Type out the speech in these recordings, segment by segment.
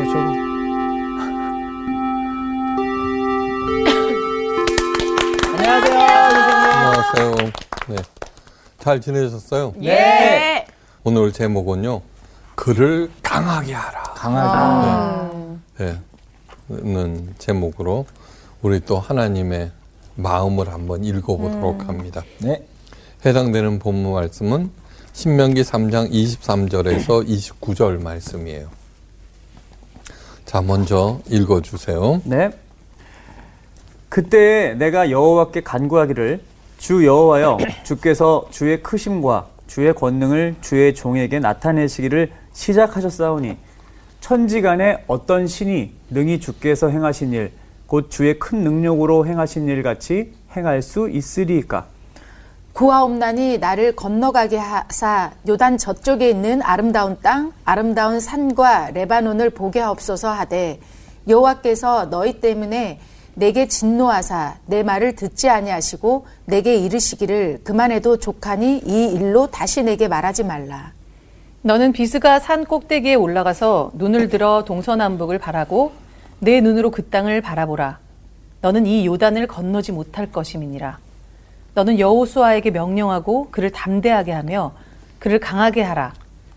어, 저거. 안녕하세요. 네. 잘 지내셨어요? 예. 오늘 제목은요. 글을 강하게 하라. 강하게. 네. 는 제목으로 우리 또 하나님의 마음을 한번 읽어보도록 합니다. 네. 해당되는 본문 말씀은 신명기 3장 23절에서 29절 말씀이에요. 자, 먼저 읽어 주세요. 네. 그때 내가 여호와께 간구하기를 주 여호와여 주께서 주의 크심과 주의 권능을 주의 종에게 나타내시기를 시작하셨사오니 천지간에 어떤 신이 능히 주께서 행하신 일 곧 주의 큰 능력으로 행하신 일 같이 행할 수 있으리이까 구하옵나니 나를 건너가게 하사 요단 저쪽에 있는 아름다운 땅 아름다운 산과 레바논을 보게 하옵소서 하되 여호와께서 너희 때문에 내게 진노하사 내 말을 듣지 아니하시고 내게 이르시기를 그만해도 족하니 이 일로 다시 내게 말하지 말라 너는 비스가 산 꼭대기에 올라가서 눈을 들어 동서남북을 바라고 내 눈으로 그 땅을 바라보라. 너는 이 요단을 건너지 못할 것임이니라. 너는 여호수아에게 명령하고 그를 담대하게 하며 그를 강하게 하라.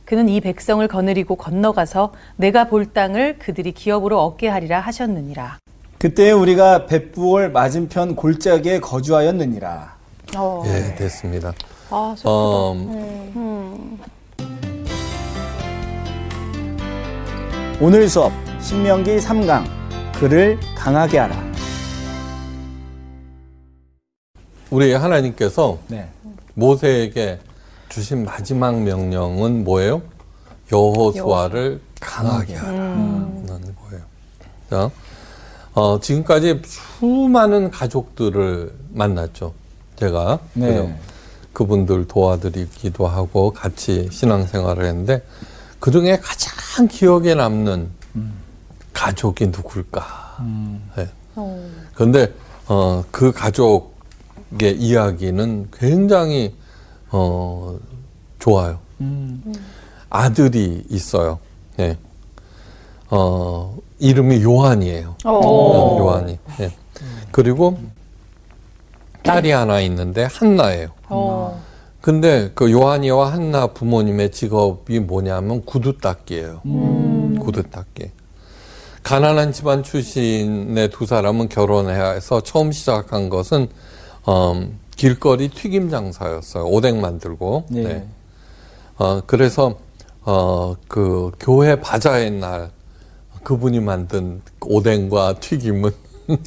그는 이 백성을 거느리고 건너가서 내가 볼 땅을 그들이 기업으로 얻게 하리라 하셨느니라. 그때 우리가 벳부올 맞은편 골짜기에 거주하였느니라. 어. 예, 됐습니다. 아, 음, 오늘 수업 신명기 3강 그를 강하게 하라. 우리 하나님께서 네. 모세에게 주신 마지막 명령은 뭐예요? 여호수아를 강하게 하라는 거예요. 자, 어, 지금까지 수많은 가족들을 만났죠. 제가 네. 그분들 도와드리기도 하고 같이 신앙생활을 했는데 그 중에 가장 기억에 남는 가족이 누굴까? 네. 그런데 어, 그 가족 의 이야기는 굉장히 어, 좋아요. 아들이 있어요. 예. 어, 이름이 요한이에요. 어. 요한이. 예. 그리고 딸이 하나 있는데 한나예요. 어. 근데 그 요한이와 한나 부모님의 직업이 뭐냐면 구두 닦기예요. 구두 닦기. 가난한 집안 출신의 두 사람은 결혼해서 처음 시작한 것은 음, 길거리 튀김 장사였어요. 오뎅 만들고. 네. 네. 어, 그래서 어, 그 교회 바자의 날 그분이 만든 오뎅과 튀김은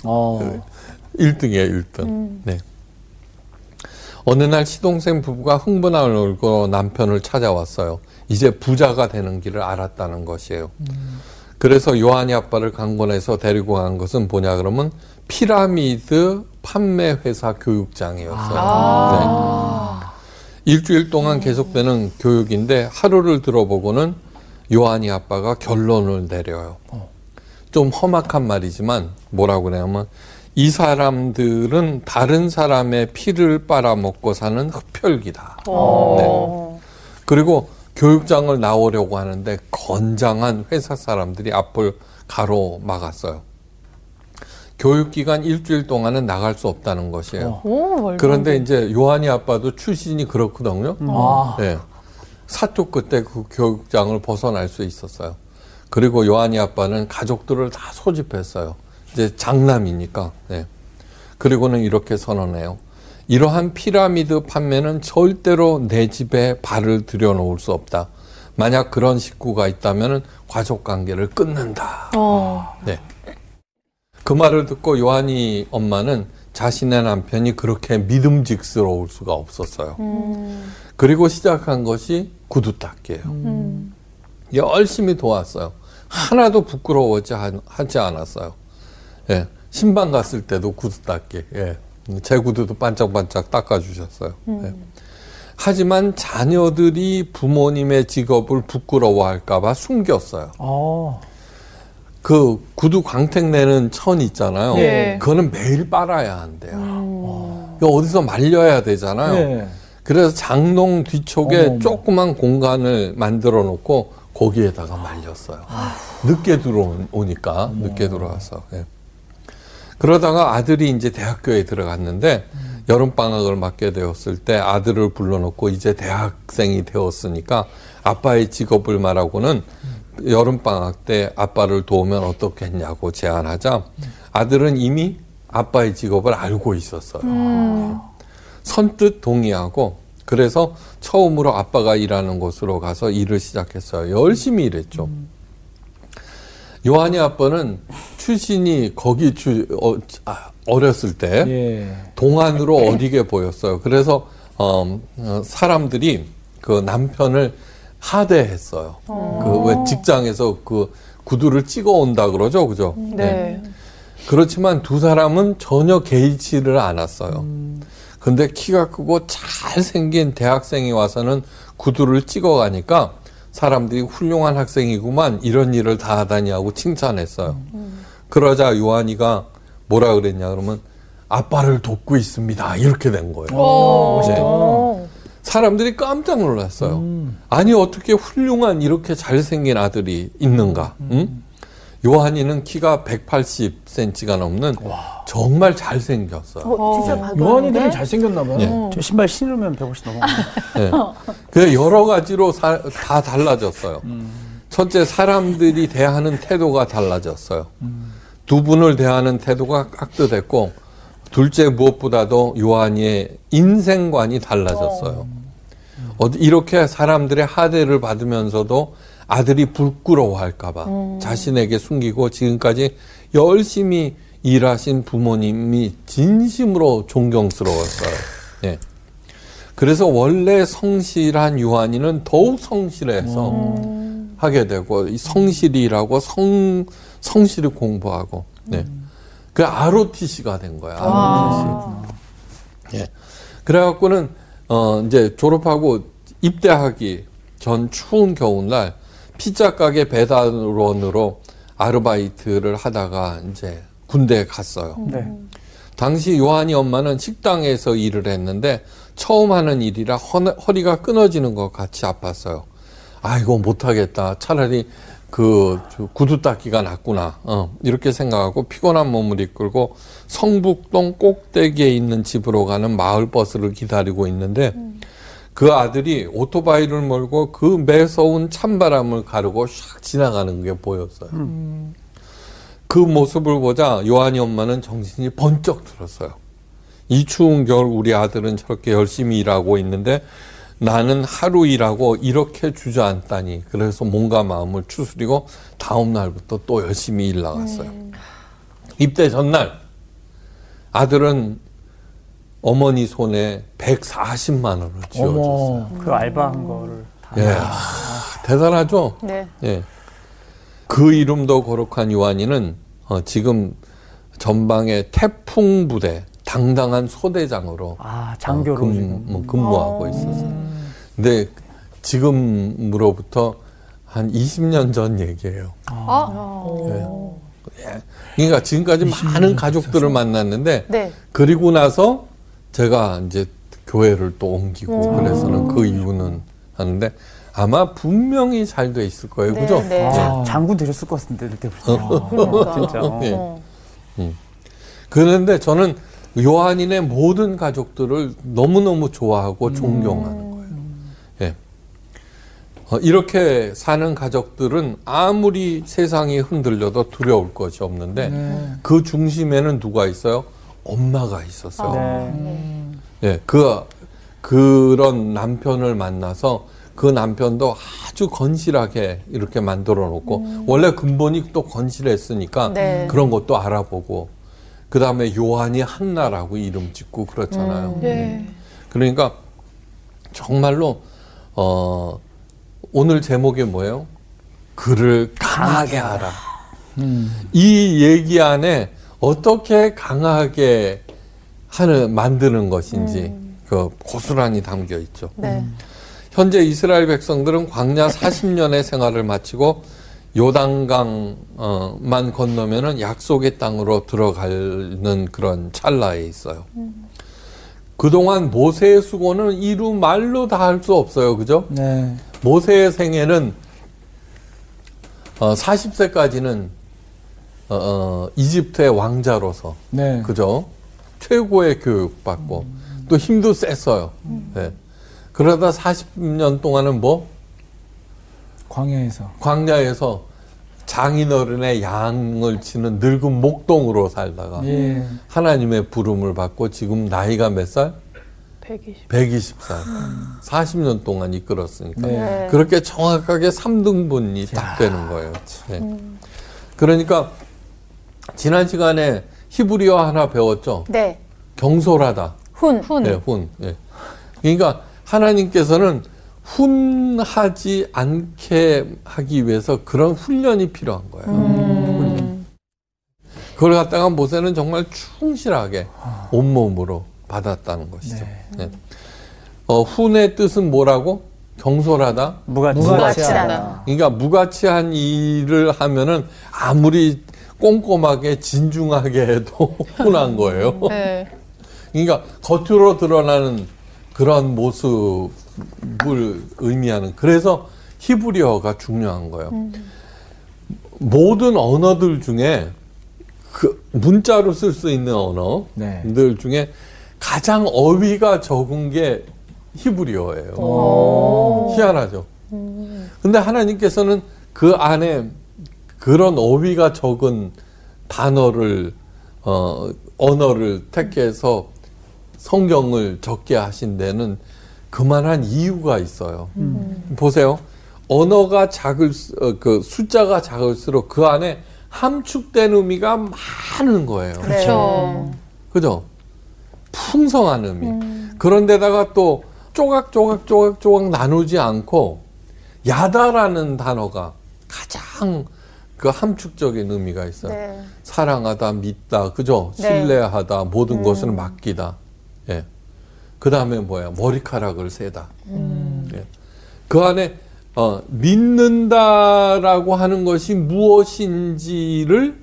어. 1등이에요, 1등. 네. 어느 날 시동생 부부가 흥분한 얼굴로 남편을 찾아왔어요. 이제 부자가 되는 길을 알았다는 것이에요. 그래서 요한이 아빠를 강권해서 데리고 간 것은 뭐냐 그러면 피라미드 판매 회사 교육장이었어요. 네. 일주일 동안 계속되는 교육인데 하루를 들어보고는 요한이 아빠가 결론을 내려요. 좀 험악한 말이지만 뭐라고 그러냐면 이 사람들은 다른 사람의 피를 빨아먹고 사는 흡혈귀다. 네. 그리고 교육장을 나오려고 하는데 건장한 회사 사람들이 앞을 가로막았어요. 교육기간 일주일 동안은 나갈 수 없다는 것이에요. 오, 말도 안 그런데 돼. 이제 요한이 아빠도 출신이 그렇거든요. 아. 네. 사토 끝에 그 교육장을 벗어날 수 있었어요. 그리고 요한이 아빠는 가족들을 다 소집했어요. 이제 장남이니까. 네. 그리고는 이렇게 선언해요. 이러한 피라미드 판매는 절대로 내 집에 발을 들여놓을 수 없다. 만약 그런 식구가 있다면 가족 관계를 끊는다. 어. 네. 그 말을 듣고 요한이 엄마는 자신의 남편이 그렇게 믿음직스러울 수가 없었어요. 그리고 시작한 것이 구두 닦기예요. 열심히 도왔어요. 하나도 부끄러워하지 않- 하지 않았어요. 예. 신방 갔을 때도 구두 닦기. 예. 제 구두도 반짝반짝 닦아주셨어요. 예. 하지만 자녀들이 부모님의 직업을 부끄러워할까봐 숨겼어요. 어. 그 구두 광택 내는 천 있잖아요. 네. 그거는 매일 빨아야 한대요. 이거 어디서 말려야 되잖아요. 네. 그래서 장롱 뒤쪽에 어머, 어머. 조그만 공간을 만들어 놓고 거기에다가 말렸어요. 늦게 들어오니까 늦게 들어와서. 예. 그러다가 아들이 이제 대학교에 들어갔는데 여름 방학을 맞게 되었을 때 아들을 불러놓고 이제 대학생이 되었으니까 아빠의 직업을 말하고는 여름 방학 때 아빠를 도우면 어떻겠냐고 제안하자 아들은 이미 아빠의 직업을 알고 있었어요. 선뜻 동의하고 그래서 처음으로 아빠가 일하는 곳으로 가서 일을 시작했어요. 열심히 일했죠. 요한이 아빠는 출신이 거기 주, 어, 아, 어렸을 때 예. 동안으로 어리게 보였어요. 그래서 어, 어, 사람들이 그 남편을 하대했어요. 그왜 직장에서 그 구두를 찍어 온다 그러죠, 그죠? 네. 그렇지만 두 사람은 전혀 개의치를 않았어요. 근데 키가 크고 잘생긴 대학생이 와서는 구두를 찍어 가니까 사람들이 훌륭한 학생이구만 이런 일을 다 하다니 하고 칭찬했어요. 그러자 요한이가 뭐라 그랬냐 그러면 아빠를 돕고 있습니다. 이렇게 된 거예요. 네. 사람들이 깜짝 놀랐어요. 아니 어떻게 훌륭한 이렇게 잘생긴 아들이 있는가? 응? 요한이는 키가 180cm가 넘는 정말 잘생겼어요. 어, 진짜 네. 요한이들은 바꾸는데? 잘생겼나 봐요. 예. 저 신발 신으면 150 넘어. 네. 그 여러 가지로 사- 다 달라졌어요. 첫째 사람들이 대하는 태도가 달라졌어요. 두 분을 대하는 태도가 깍듯했고 둘째 무엇보다도 요한이의 인생관이 달라졌어요. 어디- 이렇게 사람들의 하대를 받으면서도 아들이 부끄러워할까봐 자신에게 숨기고 지금까지 열심히 일하신 부모님이 진심으로 존경스러웠어요. 예. 그래서 원래 성실한 요한이는 더욱 성실해서 하게 되고 이 성실이라고 성 성실히 공부하고 네. 그 ROTC가 된 거야. ROTC. 예. 그래갖고는 어 이제 졸업하고 입대하기 전 추운 겨울날 피자 가게 배달원으로 아르바이트를 하다가 이제 군대에 갔어요. 네. 당시 요한이 엄마는 식당에서 일을 했는데 처음 하는 일이라 허, 허리가 끊어지는 것 같이 아팠어요. 아 이거 못하겠다. 차라리 그 구두 닦기가 낫구나. 어, 이렇게 생각하고 피곤한 몸을 이끌고 성북동 꼭대기에 있는 집으로 가는 마을 버스를 기다리고 있는데 그 아들이 오토바이를 몰고 그 매서운 찬바람을 가르고 샥 지나가는 게 보였어요. 그 모습을 보자 요한이 엄마는 정신이 번쩍 들었어요. 이 추운 겨울 우리 아들은 저렇게 열심히 일하고 있는데 나는 하루 일하고 이렇게 주저앉다니. 그래서 몸과 마음을 추스리고 다음 날부터 또 열심히 일 나갔어요. 입대 전날 아들은 어머니 손에 140만 원을 쥐어줬어요. 어머. 그 알바한 거를 다. 예, 아, 대단하죠. 네. 예. 그 이름도 거룩한 요한이는 어, 지금 전방의 태풍 부대 당당한 소대장으로 아, 어, 장교로 근, 지금. 뭐 근무하고 있었어요. 근데 지금으로부터 한 20년 전 얘기예요. 어? 예. 그러니까 지금까지 많은 가족들을 만났는데 네. 그리고 나서 제가 이제 교회를 또 옮기고 그래서는 그 이유는 하는데 아마 분명히 잘 돼 있을 거예요. 네, 그죠? 네. 자, 장군 되셨을 것 같은데 보시면. 그러니까. 진짜. 어. 예. 어. 그런데 저는 요한인의 모든 가족들을 너무너무 좋아하고 존경하는 거예요. 예. 어, 이렇게 사는 가족들은 아무리 세상이 흔들려도 두려울 것이 없는데 그 중심에는 누가 있어요? 엄마가 있었어요. 네. 예, 그, 그런 남편을 만나서 그 남편도 아주 건실하게 이렇게 만들어 놓고, 원래 근본이 또 건실했으니까 네. 그런 것도 알아보고, 그 다음에 요한이 한나라고 이름 짓고 그렇잖아요. 네. 그러니까 정말로, 어, 오늘 제목이 뭐예요? 그를 강하게 하라. 이 얘기 안에 어떻게 강하게 하는, 만드는 것인지, 그 고스란히 담겨 있죠. 네. 현재 이스라엘 백성들은 광야 40년의 생활을 마치고 요단강만 건너면은 약속의 땅으로 들어가는 그런 찰나에 있어요. 그동안 모세의 수고는 이루 말로 다 할 수 없어요. 그죠? 네. 모세의 생애는 어, 40세까지는 어, 어, 이집트의 왕자로서 네. 그죠? 최고의 교육받고 또 힘도 셌어요. 네. 그러다 40년 동안은 뭐 광야에서. 광야에서 장인어른의 양을 치는 늙은 목동으로 살다가 예. 하나님의 부름을 받고 지금 나이가 몇 살? 120. 120살. 40년 동안 이끌었으니까. 네. 그렇게 정확하게 3등분이 딱 되는 거예요. 네. 그러니까 지난 시간에 히브리어 하나 배웠죠. 네. 경솔하다. 훈. 훈. 네, 훈. 예. 그러니까 하나님께서는 훈하지 않게 하기 위해서 그런 훈련이 필요한 거예요. 훈련. 그걸 갖다가 모세는 정말 충실하게 온몸으로 받았다는 것이죠. 네. 어, 훈의 뜻은 뭐라고? 경솔하다. 무가치. 무가치하다. 그러니까 무가치한 일을 하면은 아무리 꼼꼼하게 진중하게 해도 훈한 거예요. 네. 그러니까 겉으로 드러나는 그런 모습 을 의미하는 그래서 히브리어가 중요한 거예요. 모든 언어들 중에 그 문자로 쓸 수 있는 네. 언어들 중에 가장 어휘가 적은 게 히브리어예요. 희한하죠. 근데 하나님께서는 그 안에 그런 어휘가 적은 단어를 어, 언어를 택해서 성경을 적게 하신 데는 그만한 이유가 있어요. 보세요. 언어가 작을 수- 어, 그 숫자가 작을수록 그 안에 함축된 의미가 많은 거예요. 그렇죠. 그죠? 풍성한 의미. 그런데다가 또 쪼각쪼각 쪼각쪼각 나누지 않고 야다라는 단어가 가장 그 함축적인 의미가 있어요. 네. 사랑하다, 믿다, 그죠? 네. 신뢰하다, 모든 것을 맡기다. 예. 그 다음에 뭐야? 머리카락을 세다. 예. 그 안에 어, 믿는다라고 하는 것이 무엇인지를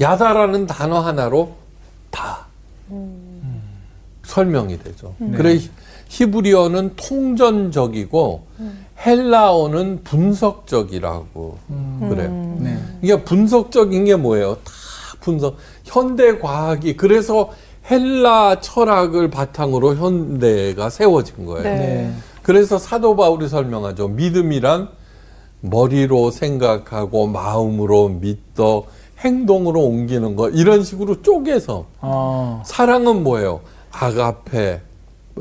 야다라는 단어 하나로 다 설명이 되죠. 그래 히- 히브리어는 통전적이고 헬라어는 분석적이라고 그래요. 네. 그러니까 분석적인 게 뭐예요? 다 분석. 현대 과학이 그래서 헬라 철학을 바탕으로 현대가 세워진 거예요. 네. 네. 그래서 사도 바울이 설명하죠. 믿음이란 머리로 생각하고 마음으로 믿어 행동으로 옮기는 거 이런 식으로 쪼개서 어. 사랑은 뭐예요? 아가페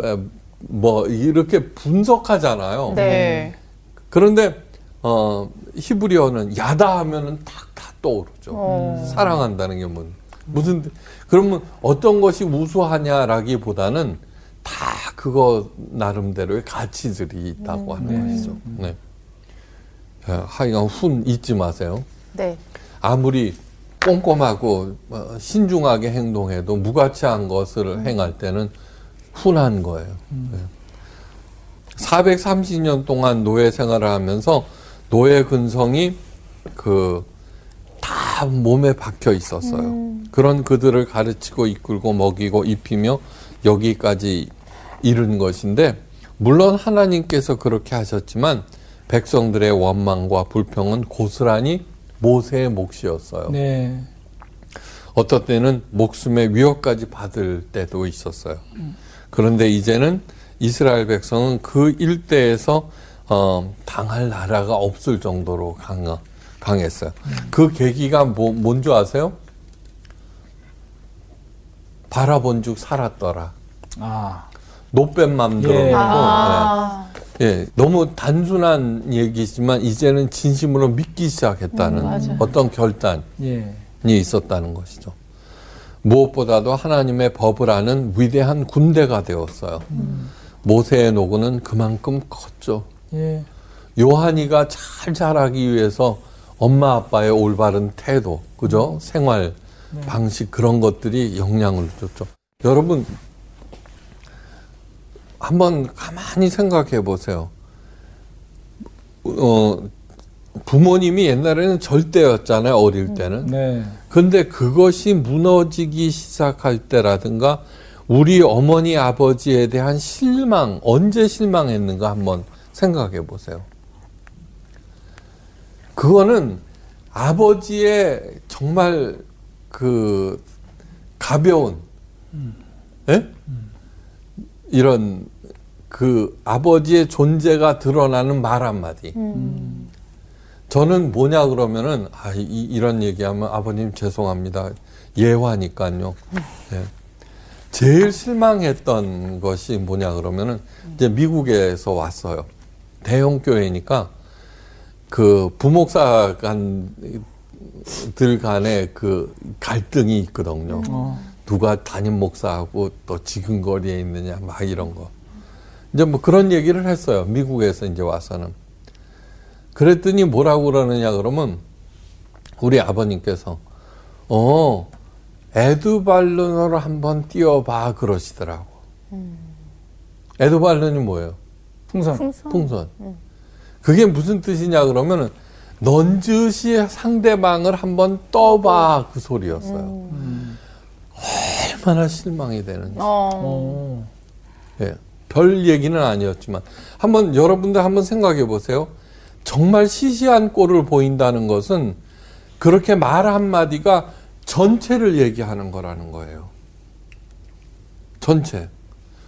에, 뭐 이렇게 분석하잖아요. 네. 그런데 어 히브리어는 야다 하면은 탁탁 떠오르죠. 사랑한다는 게 뭐, 무슨 그러면 어떤 것이 우수하냐라기보다는 다 그거 나름대로의 가치들이 있다고 하는 것이죠. 네. 야, 하여간 훈 잊지 마세요. 네. 아무리 꼼꼼하고 어, 신중하게 행동해도 무가치한 것을 행할 때는 훈한 거예요. 네. 430년 동안 노예 생활을 하면서 노예 근성이 그 다 몸에 박혀 있었어요. 그런 그들을 가르치고 이끌고 먹이고 입히며 여기까지 이른 것인데 물론 하나님께서 그렇게 하셨지만 백성들의 원망과 불평은 고스란히 모세의 몫이었어요. 네. 어떤 때는 목숨의 위협까지 받을 때도 있었어요. 그런데 이제는 이스라엘 백성은 그 일대에서 어, 당할 나라가 없을 정도로 강, 강했어요. 그 계기가 뭐, 뭔지 아세요? 바라본 즉 살았더라. 아. 노뱀 맘대로. 예. 네. 아. 예, 너무 단순한 얘기지만 이제는 진심으로 믿기 시작했다는 맞아요. 어떤 결단. 예. 이 있었다는 것이죠. 무엇보다도 하나님의 법을 아는 위대한 군대가 되었어요. 모세의 노고는 그만큼 컸죠. 예. 요한이가 잘 자라기 위해서 엄마 아빠의 올바른 태도, 그죠? 생활 방식 그런 것들이 영향을 줬죠. 여러분 한번 가만히 생각해 보세요. 어, 부모님이 옛날에는 절대였잖아요. 어릴 때는. 네. 근데 그것이 무너지기 시작할 때라든가 우리 어머니 아버지에 대한 실망 언제 실망했는가 한번 생각해 보세요. 그거는 아버지의 정말 그 가벼운 예? 이런 그 아버지의 존재가 드러나는 말 한마디. 저는 뭐냐 그러면은 아, 이, 이런 얘기하면 아버님 죄송합니다. 예화니까요. 예. 제일 실망했던 것이 뭐냐 그러면은 이제 미국에서 왔어요. 대형 교회니까 그 부목사 간들 간에 그 갈등이 있거든요. 누가 담임 목사하고 또 지근거리에 있느냐 막 이런 거. 이제 뭐 그런 얘기를 했어요. 미국에서 이제 와서는. 그랬더니 뭐라고 그러느냐 그러면 우리 아버님께서 어 에드발룬으로 한번 띄워봐 그러시더라고. 에드발룬이 뭐예요? 풍선. 풍선. 그게 무슨 뜻이냐 그러면은 넌지시 상대방을 한번 떠봐 그 소리였어요. 얼마나 실망이 되는지. 어. 어. 예. 별 얘기는 아니었지만 한번 여러분들 한번 생각해 보세요. 정말 시시한 꼴을 보인다는 것은 그렇게 말 한마디가 전체를 얘기하는 거라는 거예요. 전체.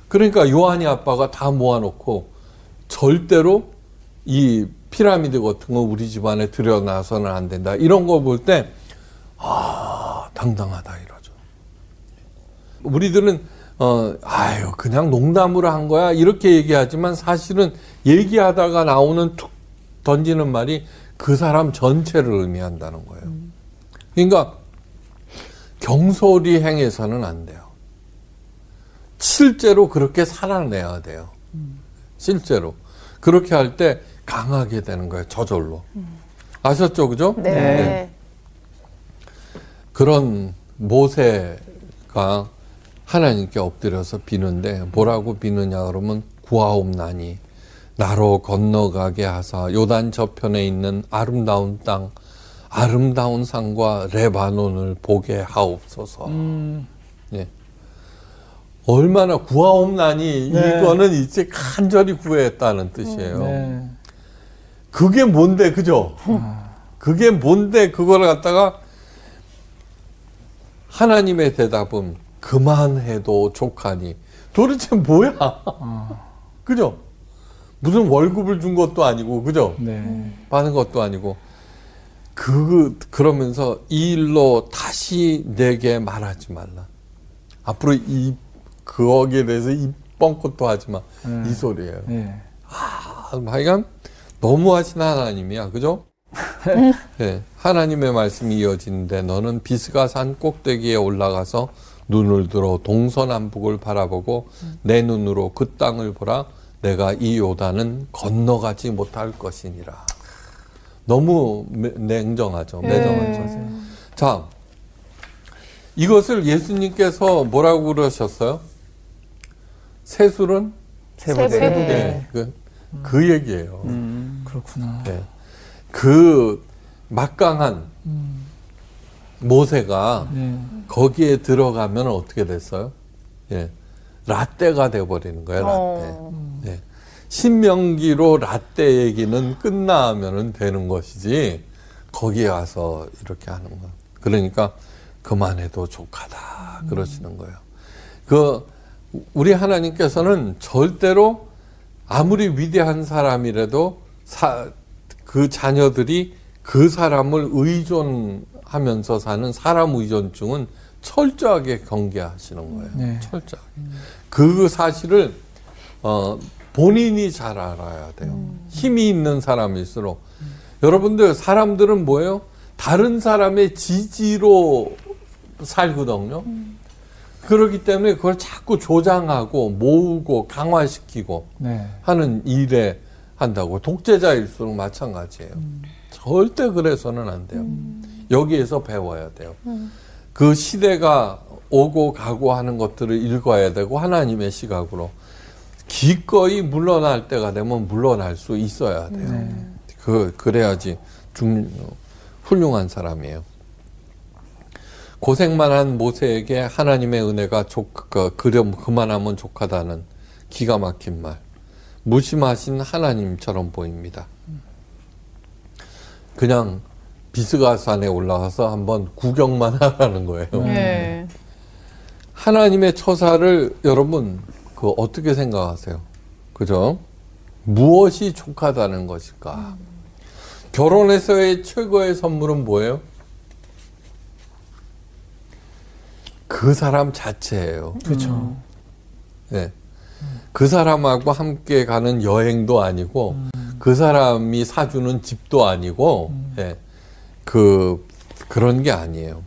그러니까 요한이 아빠가 다 모아놓고 절대로 이 피라미드 같은 거 우리 집안에 들여놔서는 안 된다. 이런 거 볼 때, 아, 당당하다 이러죠. 우리들은, 어, 아유, 그냥 농담으로 한 거야. 이렇게 얘기하지만 사실은 얘기하다가 나오는 툭 던지는 말이 그 사람 전체를 의미한다는 거예요. 그러니까 경솔히 행해서는 안 돼요. 실제로 그렇게 살아내야 돼요. 실제로. 그렇게 할 때 강하게 되는 거예요. 저절로. 아셨죠? 그죠? 네. 네. 그런 모세가 하나님께 엎드려서 비는데 뭐라고 비느냐 그러면 구하옵나니 나로 건너가게 하사 요단 저편에 있는 아름다운 땅 아름다운 산과 레바논을 보게 하옵소서. 음. 예. 얼마나 구하옵나니 네. 이거는 이제 간절히 구했다는 뜻이에요. 네. 그게 뭔데 그죠? 그게 뭔데 그걸 갖다가 하나님의 대답은 그만해도 족하니 도대체 뭐야? 그죠? 무슨 월급을 준 것도 아니고 그죠? 네. 받은 것도 아니고 그 그러면서 이 일로 다시 내게 말하지 말라. 앞으로 이 거기에 대해서 이 뻥끗도 하지 마. 음. 이 소리예요. 네. 아, 하여간 너무하신 하나님이야, 그죠? 네, 하나님의 말씀이 이어지는데 너는 비스가 산 꼭대기에 올라가서 눈을 들어 동서남북을 바라보고 내 눈으로 그 땅을 보라. 내가 이 요단은 건너가지 못할 것이니라. 너무 매- 냉정하죠, 매정하죠. 자, 이것을 예수님께서 뭐라고 그러셨어요? 세술은 세부대. 네, 그, 그 얘기예요. 음, 그렇구나. 네. 그 막강한 모세가 네. 거기에 들어가면 어떻게 됐어요? 예. 라떼가 돼버리는 거예요, 라떼. 어. 네. 신명기로 라떼 얘기는 끝나면은 되는 것이지, 거기에 와서 이렇게 하는 거. 그러니까, 그만해도 족하다. 그러시는 거예요. 그, 우리 하나님께서는 절대로 아무리 위대한 사람이라도 사, 그 자녀들이 그 사람을 의존하면서 사는 사람 의존증은 철저하게 경계하시는 거예요. 네. 철저하게. 그 사실을 어, 본인이 잘 알아야 돼요. 힘이 있는 사람일수록 여러분들 사람들은 뭐예요? 다른 사람의 지지로 살거든요. 그렇기 때문에 그걸 자꾸 조장하고 모으고 강화시키고 네. 하는 일에 한다고 독재자일수록 마찬가지예요. 절대 그래서는 안 돼요. 여기에서 배워야 돼요. 그 시대가 오고 가고 하는 것들을 읽어야 되고 하나님의 시각으로 기꺼이 물러날 때가 되면 물러날 수 있어야 돼요. 그 그래야지 중 훌륭한 사람이에요. 고생만 한 모세에게 하나님의 은혜가 족, 그, 그려, 그만하면 족하다는 기가 막힌 말. 무심하신 하나님처럼 보입니다. 그냥 비스가 산에 올라가서 한번 구경만 하라는 거예요. 네. 하나님의 처사를 여러분 그 어떻게 생각하세요? 그죠? 무엇이 족하다는 것일까? 결혼에서의 최고의 선물은 뭐예요? 그 사람 자체예요. 그렇죠. 네. 그 사람하고 함께 가는 여행도 아니고 그 사람이 사주는 집도 아니고 예. 그 그런 게 아니에요.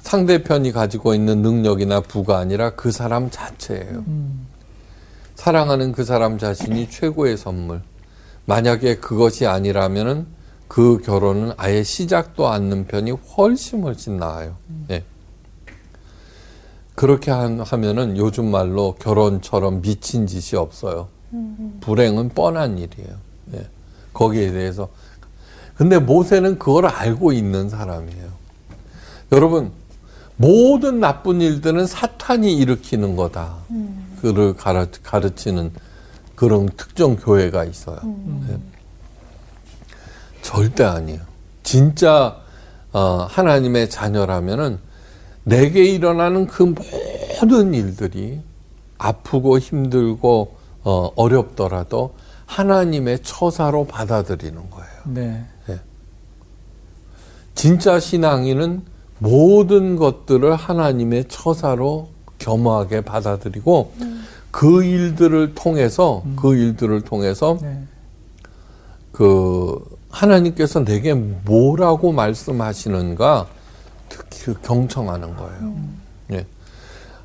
상대편이 가지고 있는 능력이나 부가 아니라 그 사람 자체예요. 사랑하는 그 사람 자신이 최고의 선물. 만약에 그것이 아니라면은 그 결혼은 아예 시작도 않는 편이 훨씬 훨씬 나아요. 예. 그렇게 한- 하면은 요즘 말로 결혼처럼 미친 짓이 없어요. 불행은 뻔한 일이에요. 예. 거기에 대해서. 근데 모세는 그걸 알고 있는 사람이에요. 여러분, 모든 나쁜 일들은 사탄이 일으키는 거다. 그를 가르, 가르치 는 그런 특정 교회가 있어요. 예. 절대 아니에요. 진짜 어, 하나님의 자녀라면은 내게 일어나는 그 모든 일들이 아프고 힘들고 어, 어렵더라도 하나님의 처사로 받아들이는 거예요. 네. 진짜 신앙인은 모든 것들을 하나님의 처사로 겸허하게 받아들이고 그 일들을 통해서 그 일들을 통해서 네. 그 하나님께서 내게 뭐라고 말씀하시는가 특히 그 경청하는 거예요. 예.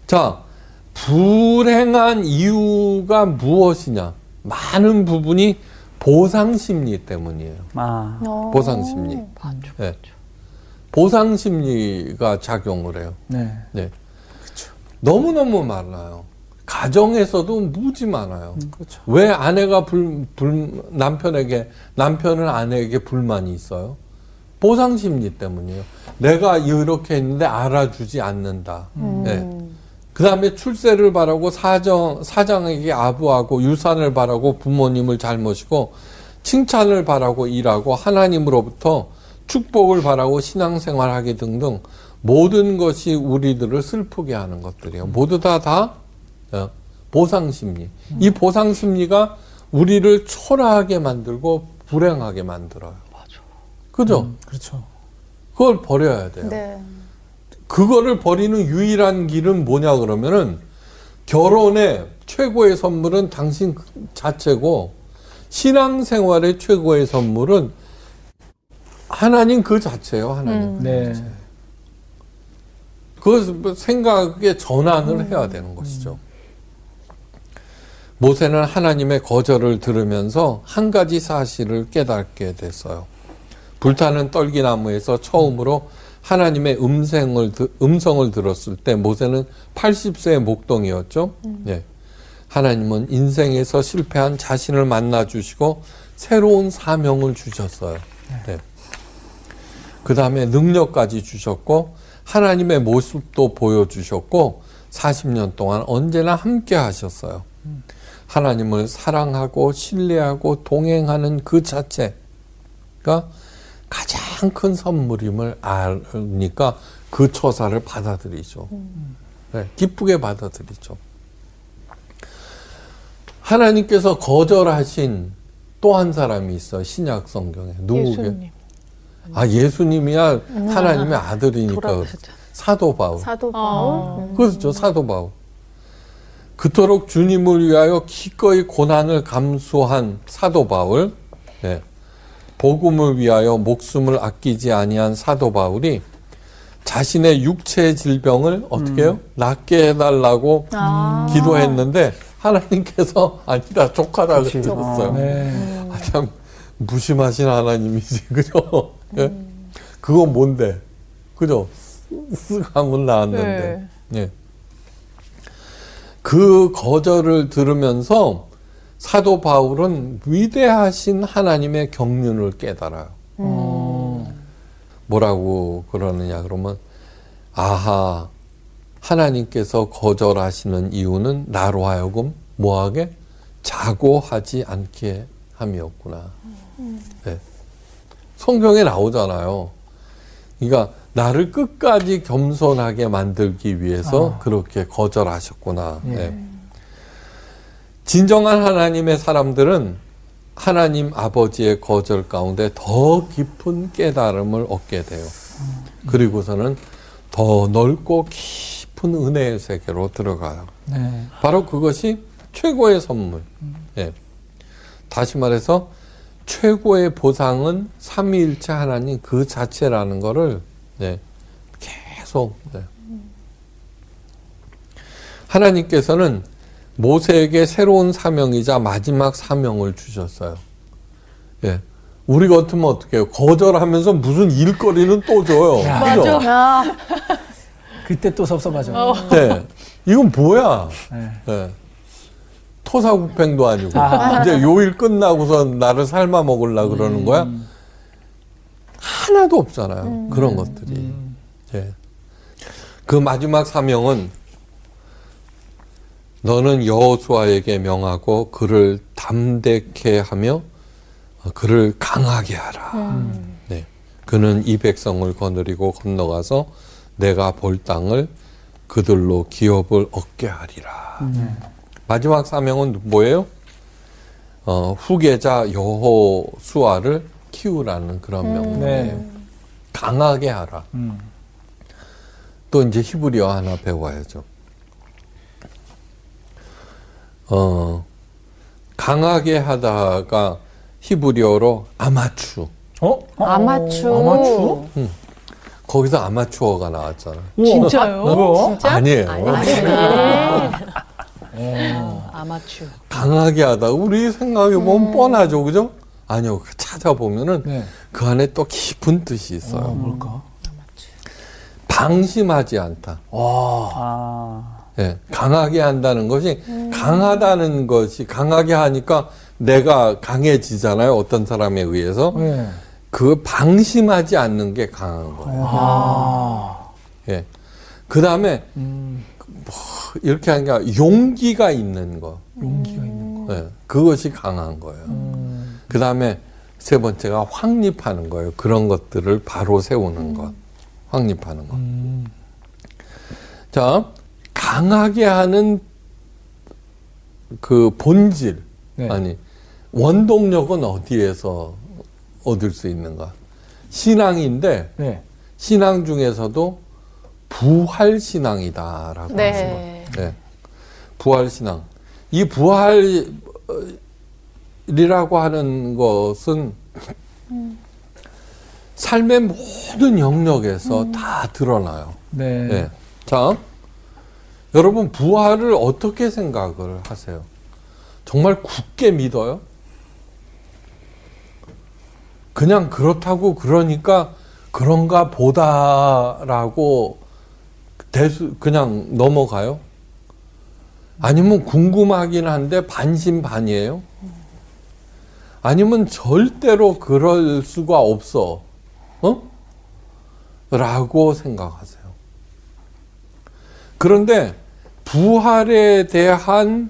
자, 불행한 이유가 무엇이냐? 많은 부분이 보상 심리 때문이에요. 아, 어. 보상 심리. 예. 보상 심리가 작용을 해요. 네. 네. 너무너무 많아요. 가정에서도 무지 많아요. 그렇죠. 왜 아내가 불, 불, 남편에게, 남편은 아내에게 불만이 있어요? 보상 심리 때문이에요. 내가 이렇게 했는데 알아주지 않는다. 그 다음에 출세를 바라고 사정, 사장에게 아부하고 유산을 바라고 부모님을 잘 모시고 칭찬을 바라고 일하고 하나님으로부터 축복을 바라고 신앙생활하기 등등 모든 것이 우리들을 슬프게 하는 것들이에요. 모두 다다 어, 보상 심리. 이 보상 심리가 우리를 초라하게 만들고 불행하게 만들어요. 맞아. 그죠? 그렇죠. 그걸 버려야 돼요. 네. 그거를 버리는 유일한 길은 뭐냐 그러면은 결혼의 최고의 선물은 당신 자체고 신앙생활의 최고의 선물은 하나님 그 자체예요. 하나님. 네. 그 생각의 전환을 해야 되는 것이죠. 모세는 하나님의 거절을 들으면서 한 가지 사실을 깨닫게 됐어요. 불타는 떨기나무에서 처음으로 하나님의 음성을, 드- 음성을 들었을 때 모세는 80세의 목동이었죠. 네. 하나님은 인생에서 실패한 자신을 만나 주시고 새로운 사명을 주셨어요. 네. 그 다음에 능력까지 주셨고 하나님의 모습도 보여주셨고 40년 동안 언제나 함께 하셨어요. 하나님을 사랑하고 신뢰하고 동행하는 그 자체가 가장 큰 선물임을 아니까 그 처사를 받아들이죠. 네, 기쁘게 받아들이죠. 하나님께서 거절하신 또 한 사람이 있어요. 신약 성경에. 누구게? 예수님 아, 예수님이야 하나님의 아들이니까. 돌아가셨죠. 사도 바울. 사도 바울. 아. 음. 그렇죠. 사도 바울. 그토록 주님을 위하여 기꺼이 고난을 감수한 사도 바울. 네. 복음을 위하여 목숨을 아끼지 아니한 사도 바울이 자신의 육체의 질병을 어떻게 해요? 낫게 해달라고 아. 기도했는데 하나님께서 아니다 조카라 그치. 그랬어요. 네. 아, 참 무심하신 하나님이지 그죠? 예? 그거 뭔데? 그죠? 쓱 하면 나왔는데. 예. 그 거절을 들으면서 사도 바울은 위대하신 하나님의 경륜을 깨달아요. 어. 뭐라고 그러느냐 그러면 아하 하나님께서 거절하시는 이유는 나로 하여금 뭐하게 자고하지 않게 함이었구나. 네. 성경에 나오잖아요. 그러니까 나를 끝까지 겸손하게 만들기 위해서 그렇게 거절하셨구나. 예. 네. 진정한 하나님의 사람들은 하나님 아버지의 거절 가운데 더 깊은 깨달음을 얻게 돼요. 그리고서는 더 넓고 깊은 은혜의 세계로 들어가요. 네. 바로 그것이 최고의 선물. 예. 다시 말해서 최고의 보상은 삼위일체 하나님 그 자체라는 거를 네, 계속 네. 하나님께서는 모세에게 새로운 사명이자 마지막 사명을 주셨어요. 예. 우리 같으면 어떻게 해요? 거절하면서 무슨 일거리는 또 줘요. 그죠? 그때 또 섭섭하죠. 네. 이건 뭐야? 네. 네. 토사구팽도 아니고 아. 이제 요일 끝나고서 나를 삶아 먹으려 그러는 거야? 하나도 없잖아요. 그런 것들이. 예. 그 마지막 사명은 너는 여호수아에게 명하고 그를 담대케 하며 어, 그를 강하게 하라. 네. 그는 이 백성을 거느리고 건너가서 내가 볼 땅을 그들로 기업을 얻게 하리라. 마지막 사명은 뭐예요? 어, 후계자 여호수아를 키우라는 그런 명령이에요. 네. 강하게 하라. 음. 또 이제 히브리어 하나 배워야죠. 어, 강하게 하다가 히브리어로 아마추. 어? 어? 아마추어. 아마추어? 거기서 아마추어가 나왔잖아요. 우와. 진짜요? 뭐야? 아니에요. 아마추어. 강하게 하다. 우리 생각해 보면 뻔하죠. 그죠? 아니요. 그 찾아보면은 네. 그 안에 또 깊은 뜻이 있어요. 어, 뭘까? 방심하지 않다. 와. 아, 예, 강하게 한다는 것이 강하다는 것이 강하게 하니까 내가 강해지잖아요. 어떤 사람에 의해서 네. 그 방심하지 않는 게 강한 거예요. 아. 예. 그 다음에 음, 이렇게 하니까 용기가 있는 거. 용기가 있는 거. 예, 그것이 강한 거예요. 음. 그 다음에 세 번째가 확립하는 거예요. 그런 것들을 바로 세우는 것. 확립하는 것. 음. 자, 강하게 하는 그 본질, 네. 아니, 원동력은 어디에서 얻을 수 있는가? 신앙인데, 네. 신앙 중에서도 부활 신앙이다라고 하는 네. 거. 네. 부활 신앙. 이 부활이라고 하는 것은 삶의 모든 영역에서 다 드러나요. 네. 네. 자, 여러분 부활을 어떻게 생각을 하세요? 정말 굳게 믿어요? 그냥 그렇다고 그러니까 그런가 보다라고 대수 그냥 넘어가요? 아니면 궁금하긴 한데 반신반의예요? 아니면 절대로 그럴 수가 없어. 어? 라고 생각하세요. 그런데 부활에 대한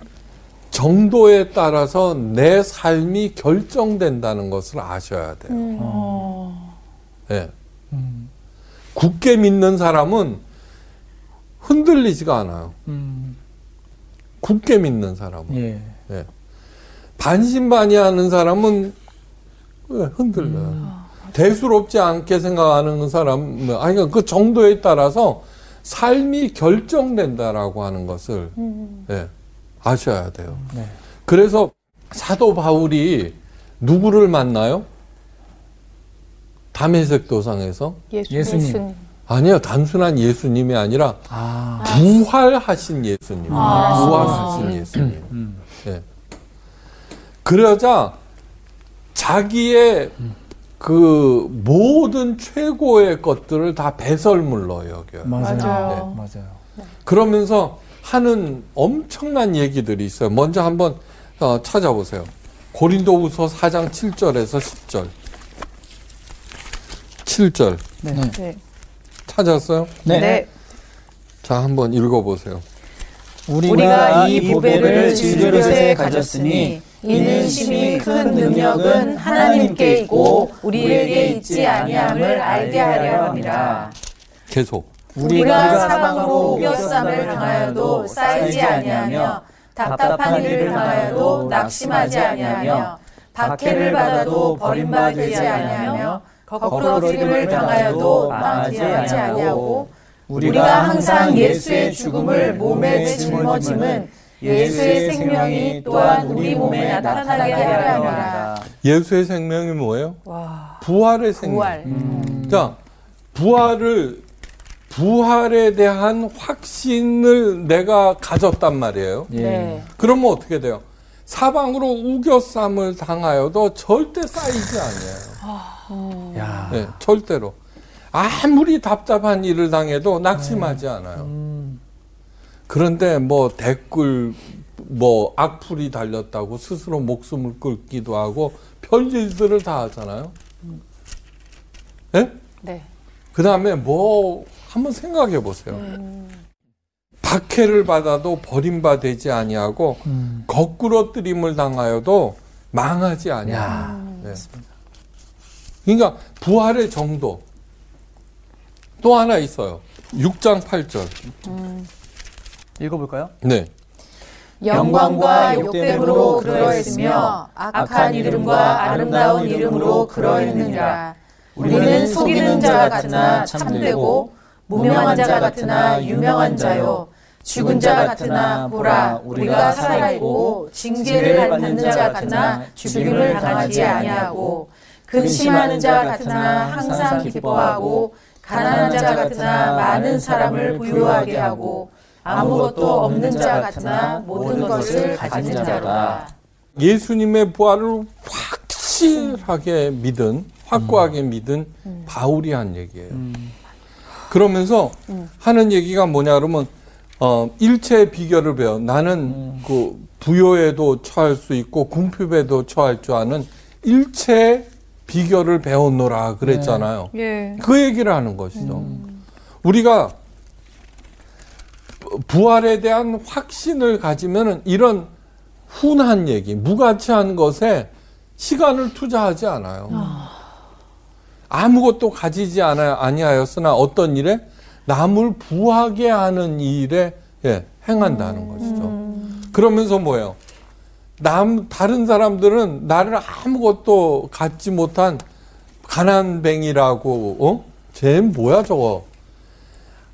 정도에 따라서 내 삶이 결정된다는 것을 아셔야 돼요. 예. 음. 굳게 믿는 사람은 흔들리지가 않아요. 음. 굳게 믿는 사람은. 예. 예. 반신반의하는 사람은 왜 흔들려요. 음. 대수롭지 않게 생각하는 사람, 뭐, 아니, 그러니까 그 정도에 따라서 삶이 결정된다라고 하는 것을 예, 아셔야 돼요. 네. 그래서 사도 바울이 누구를 만나요? 담에색 도상에서 예수님. 아니요 단순한 예수님이 아니라 아. 부활하신 예수님, 부활하신 예수님. 음. 예. 그러자 자기의 그 모든 최고의 것들을 다 배설물로 여겨요. 맞아요. 맞아요. 맞아요. 그러면서 하는 엄청난 얘기들이 있어요. 먼저 한번 어, 찾아보세요. 고린도후서 4장 7절에서 10절. 7절 네. 네. 찾았어요? 네. 자, 한번 읽어 보세요. 우리가, 우리가 이 보배를 질 것에 가졌으니 이는 심히 큰 능력은 하나님께 있고 우리에게 있지 아니함을 알게 하려 함이라. 계속. 우리가 사방으로 우겨쌈을 당하여도 쌓이지 아니하며 답답한 일을 당하여도 낙심하지 아니하며 박해를 받아도 버림받지 아니하며 거꾸러뜨림을 당하여도 망하지 아니하고 우리가 항상 예수의 죽음을 몸에 짊어짐은 예수의 생명이 또한 우리 몸에 나타나게 하려 함이라. 예수의 생명이 뭐예요? 부활의 생명. 부활. 자, 부활을 부활에 대한 확신을 내가 가졌단 말이에요. 예. 네. 그러면 어떻게 돼요? 사방으로 우겨쌈을 당하여도 절대 쌓이지 않아요. 야. 네, 절대로. 아무리 답답한 일을 당해도 낙심하지 않아요. 그런데 뭐 댓글 뭐 악플이 달렸다고 스스로 목숨을 끊기도 하고 별일들을 다 하잖아요. 예? 네. 그 다음에 뭐 한번 생각해 보세요. 박해를 받아도 버림받지 아니하고 거꾸러뜨림을 당하여도 망하지 아니하고. 네. 그러니까 부활의 정도 또 하나 있어요. 6장 8절. 읽어볼까요? 네. 영광과 욕됨으로 그러했으며 악한 이름과 아름다운 이름으로 그러했느니라. 우리는 속이는 자 같으나 참되고 무명한 자 같으나 유명한 자요. 죽은 자 같으나 보라 우리가 살아있고 징계를 받는 자 같으나 죽임을 당하지 아니하고 근심하는 자 같으나 항상 기뻐하고 가난한 자 같으나 많은 사람을 부유하게 하고 아무것도 없는 자 같으나 모든 것을 가진 자로다. 예수님의 부활을 확실하게 믿은, 확고하게 믿은 바울이 한 얘기예요. 그러면서 하는 얘기가 뭐냐 그러면 어, 일체의 비결을 배워. 나는 그 부여에도 처할 수 있고 궁핍에도 처할 줄 아는 일체의 비결을 배웠노라 그랬잖아요. 예. 그 얘기를 하는 것이죠. 우리가 부활에 대한 확신을 가지면은 이런 훈한 얘기, 무가치한 것에 시간을 투자하지 않아요. 아무것도 가지지 않아, 아니하였으나 어떤 일에 남을 부하게 하는 일에 예, 행한다는 것이죠. 그러면서 뭐예요? 남 다른 사람들은 나를 아무것도 갖지 못한 가난뱅이라고 어? 쟤 뭐야 저거?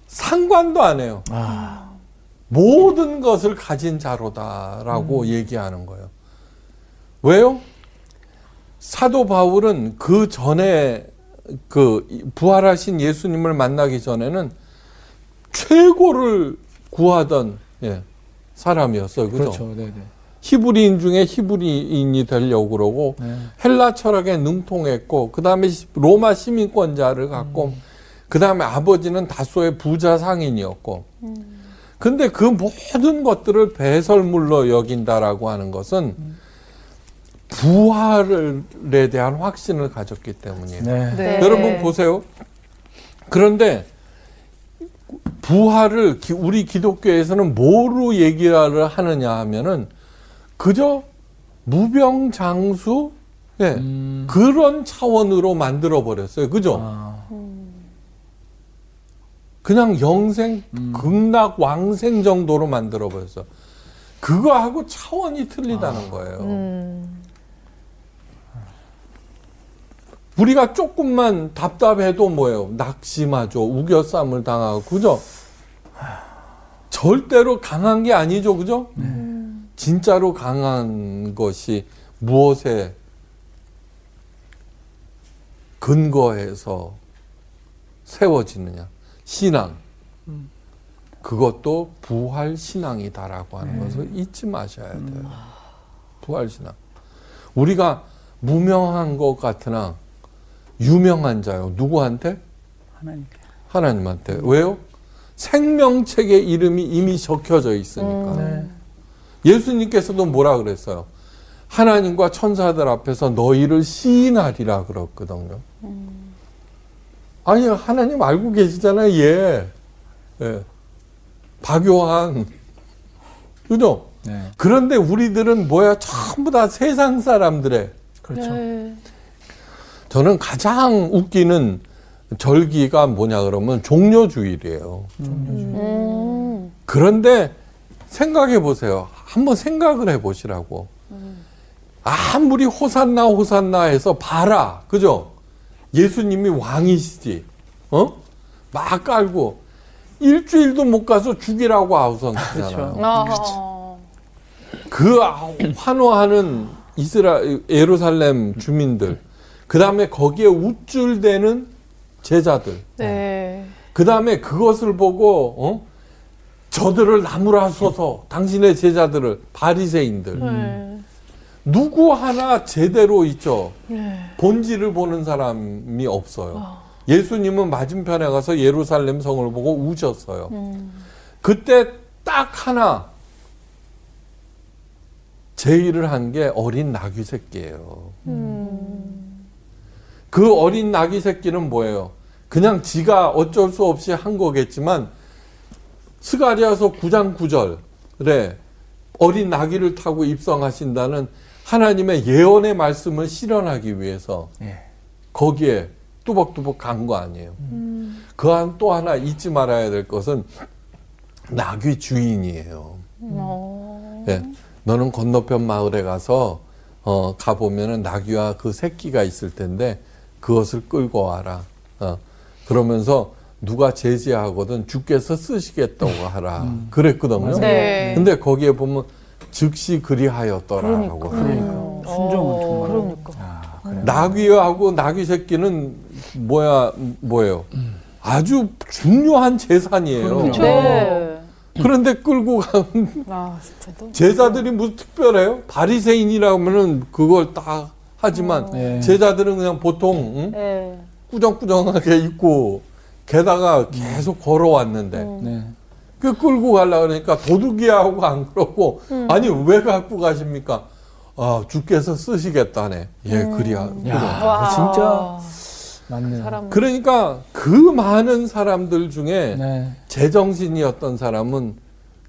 상관도 안 해요. 모든 것을 가진 자로다라고 얘기하는 거예요. 왜요? 사도 바울은 그 전에 그 부활하신 예수님을 만나기 전에는 최고를 구하던 예, 사람이었어요. 그죠? 그렇죠. 네, 네. 히브리인 중에 히브리인이 되려고 그러고 네. 헬라 철학에 능통했고 그 다음에 로마 시민권자를 갖고 그 다음에 아버지는 다소의 부자 상인이었고 근데 그 모든 것들을 배설물로 여긴다라고 하는 것은 부활에 대한 확신을 가졌기 때문이에요. 네. 네. 여러분 보세요. 그런데 부활을 기- 우리 기독교에서는 뭐로 얘기를 하느냐 하면은 그저 무병장수 예, 음. 그런 차원으로 만들어 버렸어요. 그죠? 아, 그냥 영생, 음. 극락, 왕생 정도로 만들어 버렸어. 그거하고 차원이 틀리다는 거예요. 음. 우리가 조금만 답답해도 뭐예요? 낙심하죠. 우겨쌈을 당하고. 그죠? 절대로 강한 게 아니죠. 그죠? 진짜로 강한 것이 무엇에 근거해서 세워지느냐. 신앙. 그것도 부활 신앙이다라고 하는 것을 잊지 마셔야 돼요. 부활 신앙. 우리가 무명한 것 같으나 유명한 자요. 누구한테? 하나님께. 하나님한테. 왜요? 생명책에 이름이 이미 적혀져 있으니까. 네. 예수님께서도 뭐라 그랬어요? 하나님과 천사들 앞에서 너희를 시인하리라 그랬거든요. 아니, 하나님 알고 계시잖아요, 얘. 예. 박요한. 그죠? 네. 그런데 우리들은 뭐야 전부 다 세상 사람들의 그렇죠. 저는 가장 웃기는 절기가 뭐냐 그러면 종료주일이에요. 음. 그런데 생각해 보세요. 한번 생각을 해 보시라고. 아무리 호산나 호산나 해서 봐라. 그죠? 예수님이 왕이시지. 어? 막 깔고 일주일도 못 가서 죽이라고 아우성치잖아요. 어. 그 환호하는 이스라 예루살렘 주민들, 그 다음에 거기에 우쭐대는 제자들, 네. 그 다음에 그것을 보고 어? 저들을 나무라소서 당신의 제자들을 바리새인들 네. 누구 하나 제대로 있죠 네. 본질을 보는 사람이 없어요. 예수님은 맞은편에 가서 예루살렘 성을 보고 우셨어요. 그때 딱 하나 제의를 한 게 어린 나귀 새끼예요. 그 어린 나귀 새끼는 뭐예요? 그냥 지가 어쩔 수 없이 한 거겠지만 스가리아서 9장 9절에 어린 나귀를 타고 입성하신다는 하나님의 예언의 말씀을 실현하기 위해서 예. 거기에 뚜벅뚜벅 간 거 아니에요. 그한 또 하나 잊지 말아야 될 것은 나귀 주인이에요. 예. 너는 건너편 마을에 가서 어, 가 보면은 나귀와 그 새끼가 있을 텐데 그것을 끌고 와라. 어, 그러면서 누가 제지하거든 주께서 쓰시겠다고 하라. 그랬거든요. 네. 근데 거기에 보면 즉시 그리하였더라라고. 그러니까. 하니까. 순종은 정말. 그러니까. 아, 그래요. 나귀하고 나귀 새끼는 뭐야 뭐예요? 아주 중요한 재산이에요. 그럼요. 네. 그런데 끌고 간 아, 진짜. 제자들이 무슨 특별해요? 바리새인이라면은 그걸 다 하지만 네. 제자들은 그냥 보통 응? 네. 꾸정꾸정하게 입고 게다가 계속 걸어왔는데 네. 그 끌고 가려 그러니까 도둑이야 하고 안 그렇고 아니 왜 갖고 가십니까? 아 주께서 쓰시겠다네. 예 그리야. 그래. 야, 진짜 맞네요. 사람 그러니까 그 많은 사람들 중에 네. 제정신이었던 사람은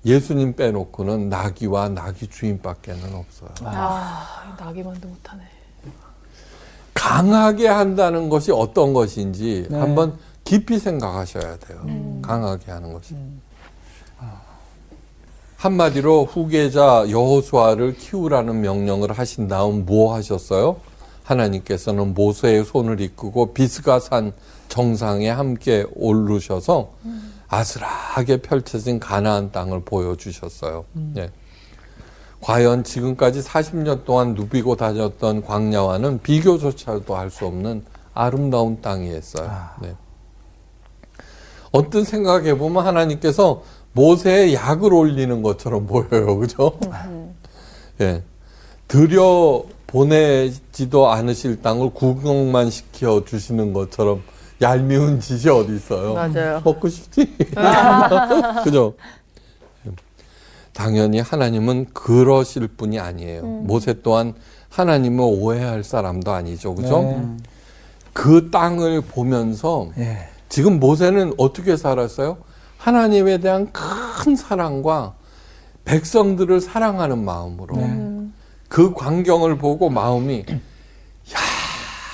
예수님 빼놓고는 나귀와 나귀 주인밖에는 없어요. 아, 나기만도 못하네. 강하게 한다는 것이 어떤 것인지 네. 한번 깊이 생각하셔야 돼요. 강하게 하는 것이. 한마디로 후계자 여호수아를 키우라는 명령을 하신 다음 뭐 하셨어요? 하나님께서는 모세의 손을 이끌고 비스가 산 정상에 함께 오르셔서 아슬하게 펼쳐진 가나안 땅을 보여주셨어요. 예. 과연 지금까지 40년 동안 누비고 다녔던 광야와는 비교조차도 할 수 없는 아름다운 땅이었어요. 네. 어떤 생각해 보면 하나님께서 모세의 약을 올리는 것처럼 보여요. 그죠? 예. 들여 보내지도 않으실 땅을 구경만 시켜 주시는 것처럼 얄미운 짓이 어디 있어요? 맞아요. 먹고 싶지? 그죠? 당연히 하나님은 그러실 분이 아니에요. 모세 또한 하나님을 오해할 사람도 아니죠. 그죠? 네. 그 땅을 보면서 예. 지금 모세는 어떻게 살았어요? 하나님에 대한 큰 사랑과 백성들을 사랑하는 마음으로 네. 그 광경을 보고 마음이 야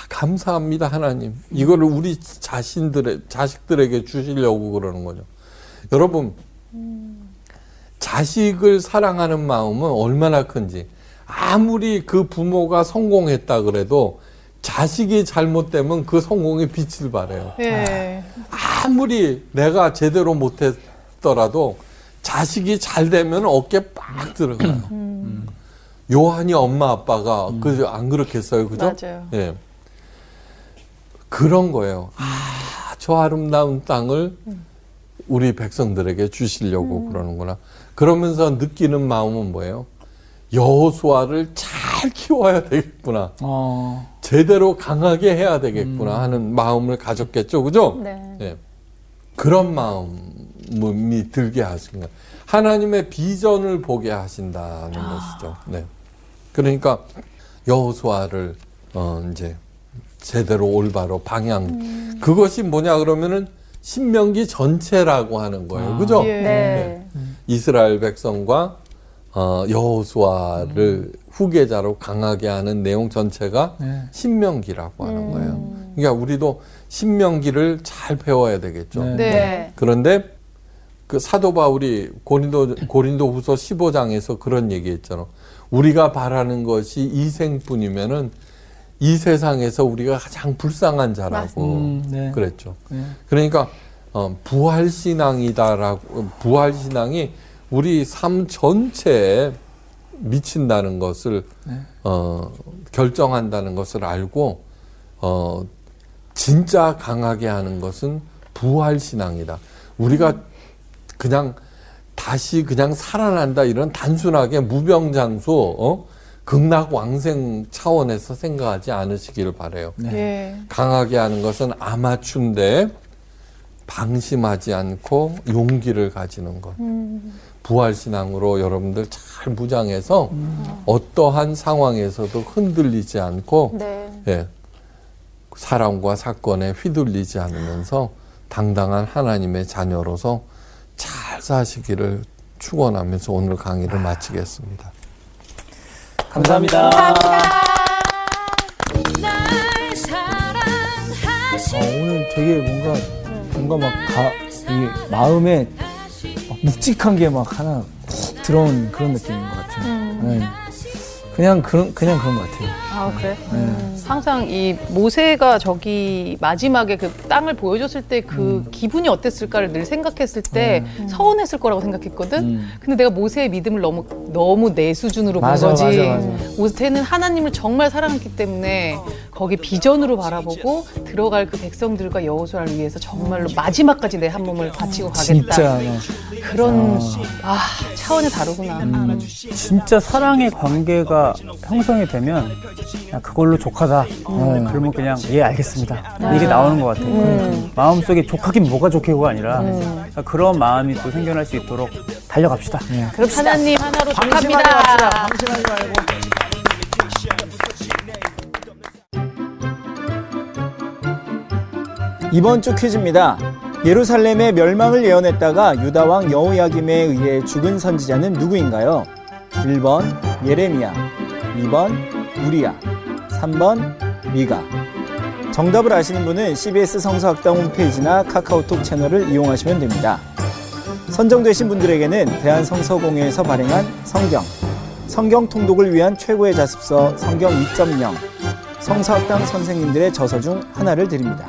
감사합니다 하나님 이거를 우리 자신들의 자식들에게 주시려고 그러는 거죠. 여러분 자식을 사랑하는 마음은 얼마나 큰지 아무리 그 부모가 성공했다 그래도 자식이 잘못되면 그 성공의 빛을 발해요. 예. 아 무리 내가 제대로 못했더라도 자식이 잘 되면 어깨 빡 들어가요. 요한이 엄마 아빠가 그안 그렇겠어요, 그죠? 맞아요. 예. 그런 거예요. 아, 저 아름다운 땅을 우리 백성들에게 주시려고 그러는구나. 그러면서 느끼는 마음은 뭐예요? 여호수아를 잘 키워야 되겠구나. 어. 제대로 강하게 해야 되겠구나 하는 마음을 가졌겠죠, 그죠? 네. 예. 그런 마음이 들게 하신 거예요. 하나님의 비전을 보게 하신다는 것이죠. 네. 그러니까 여호수아를 어 이제 제대로 올바로 방향 그것이 뭐냐 그러면은 신명기 전체라고 하는 거예요. 아. 그죠? 예. 네. 이스라엘 백성과 어, 여호수아를 후계자로 강하게 하는 내용 전체가 네. 신명기라고 하는 거예요. 그러니까 우리도 신명기를 잘 배워야 되겠죠. 네. 네. 그런데 그 사도 바울이 고린도 고린도후서 15장에서 그런 얘기했잖아. 우리가 바라는 것이 이 생뿐이면은 이 세상에서 우리가 가장 불쌍한 자라고 음, 네. 그랬죠. 네. 그러니까 어, 부활 신앙이다라고 부활 신앙이 우리 삶 전체에 미친다는 것을 네. 어, 결정한다는 것을 알고 어, 진짜 강하게 하는 것은 부활 신앙이다. 우리가 그냥 다시 그냥 살아난다 이런 단순하게 무병장수 어? 극락왕생 차원에서 생각하지 않으시기를 바래요. 예. 강하게 하는 것은 아마추인데 방심하지 않고 용기를 가지는 것. 부활신앙으로 여러분들 잘 무장해서 어떠한 상황에서도 흔들리지 않고 네. 예, 사람과 사건에 휘둘리지 않으면서 당당한 하나님의 자녀로서 잘 사시기를 축원하면서 오늘 강의를 마치겠습니다. 감사합니다. 날 사랑하시 어, 오늘 되게 뭔가 뭔가 막 가, 이 마음에 막 묵직한 게 막 하나 훅 들어온 그런 느낌인 것 같아요. 네. 그냥 그런 그냥 그런 것 같아요. 아 그래? 항상 이 모세가 저기 마지막에 그 땅을 보여줬을 때 그 기분이 어땠을까를 늘 생각했을 때 서운했을 거라고 생각했거든. 음. 근데 내가 모세의 믿음을 너무 너무 내 수준으로 본 맞아, 거지. 맞아, 맞아. 모세는 하나님을 정말 사랑했기 때문에 거기 비전으로 바라보고 들어갈 그 백성들과 여호수아를 위해서 정말로 마지막까지 내 한 몸을 바치고 가겠다. 진짜 막 그런 아 차원이 다르구나. 진짜 사랑의 관계가 형성이 되면 그냥 그걸로 족하다. 어, 그러면 그냥 예 알겠습니다. 이게 나오는 것 같아요. 마음 속에 족하긴 뭐가 족해가 아니라 그러니까 그런 마음이 또 생겨날 수 있도록 달려갑시다. 그럼 하나님 하나로 족합니다. 이번 주 퀴즈입니다. 예루살렘의 멸망을 예언했다가 유다 왕 여호야김에 의해 죽은 선지자는 누구인가요? 1번 예레미야, 2번 우리야, 3번 미가. 정답을 아시는 분은 CBS 성서학당 홈페이지나 카카오톡 채널을 이용하시면 됩니다. 선정되신 분들에게는 대한성서공회에서 발행한 성경, 성경 통독을 위한 최고의 자습서 성경 2.0, 성서학당 선생님들의 저서 중 하나를 드립니다.